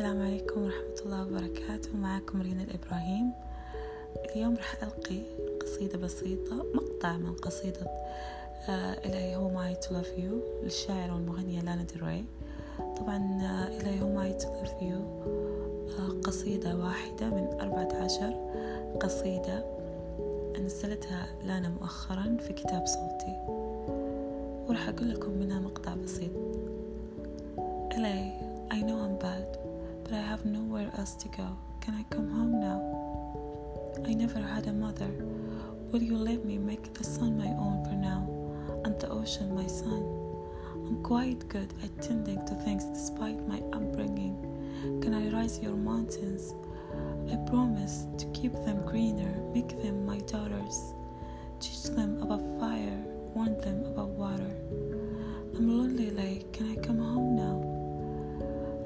عليكم ورحمة الله وبركاته. معكم رينا الإبراهيم. اليوم راح ألقي قصيدة بسيطة مقطع من قصيدة آه إلهي هو معي to love you للشاعرة والمغنية لانا دري طبعا آه إلهي هو to love you آه قصيدة واحدة من أربعة عشر قصيدة نزلتها لانا مؤخرا في كتاب صوتي. وراح أقول لكم منها مقطع بسيط. إلهي I know I'm bad, but I have nowhere else to go. Can I come home now? I never had a mother. Will you let me make the sun my own for now, and the ocean my son? I'm quite good at tending to things despite my upbringing. Can I rise your mountains? I promise to keep them greener, make them my daughters, teach them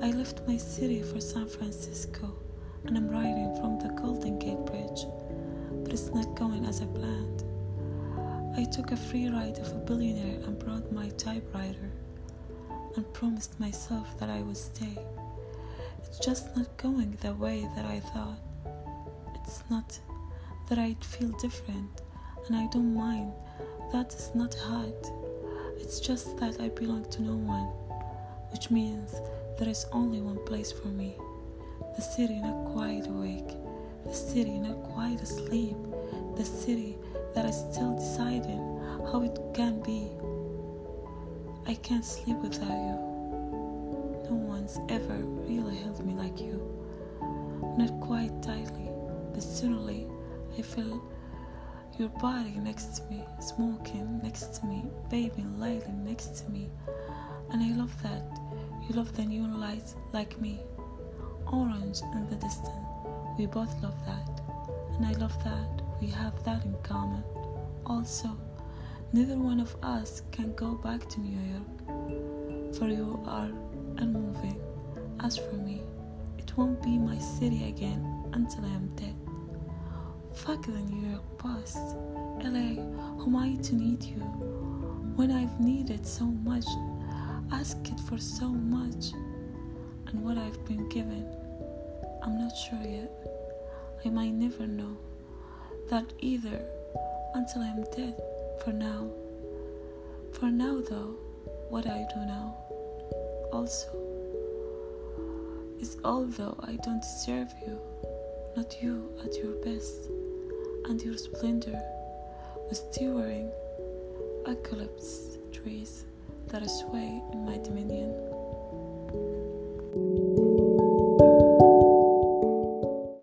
I left my city for San Francisco and I'm riding from the Golden Gate Bridge, but it's not going as I planned. I took a free ride of a billionaire and brought my typewriter and promised myself that I would stay. It's just not going the way that I thought. It's not that I'd feel different and I don't mind. That is not hard. It's just that I belong to no one, which means there is only one place for me. The city not quite awake, the city not quite asleep, the city that is still deciding how it can be. I can't sleep without you. No one's ever really held me like you. Not quite tightly, but certainly I feel your body next to me, smoking next to me, bathing lightly next to me. And I love that. You love the neon lights like me. Orange in the distance. We both love that. And I love that. We have that in common. Also, neither one of us can go back to New York. For you are unmoving. As for me, it won't be my city again until I am dead. Fuck the New York past. LA, who am I to need you? When I've needed so much asked for so much, and what I've been given, I'm not sure yet. I might never know that either until I'm dead for now. For now, though, what I do now also is although I don't deserve you, not you at your best, and your splendor was towering eucalyptus trees that I sway in my dominion.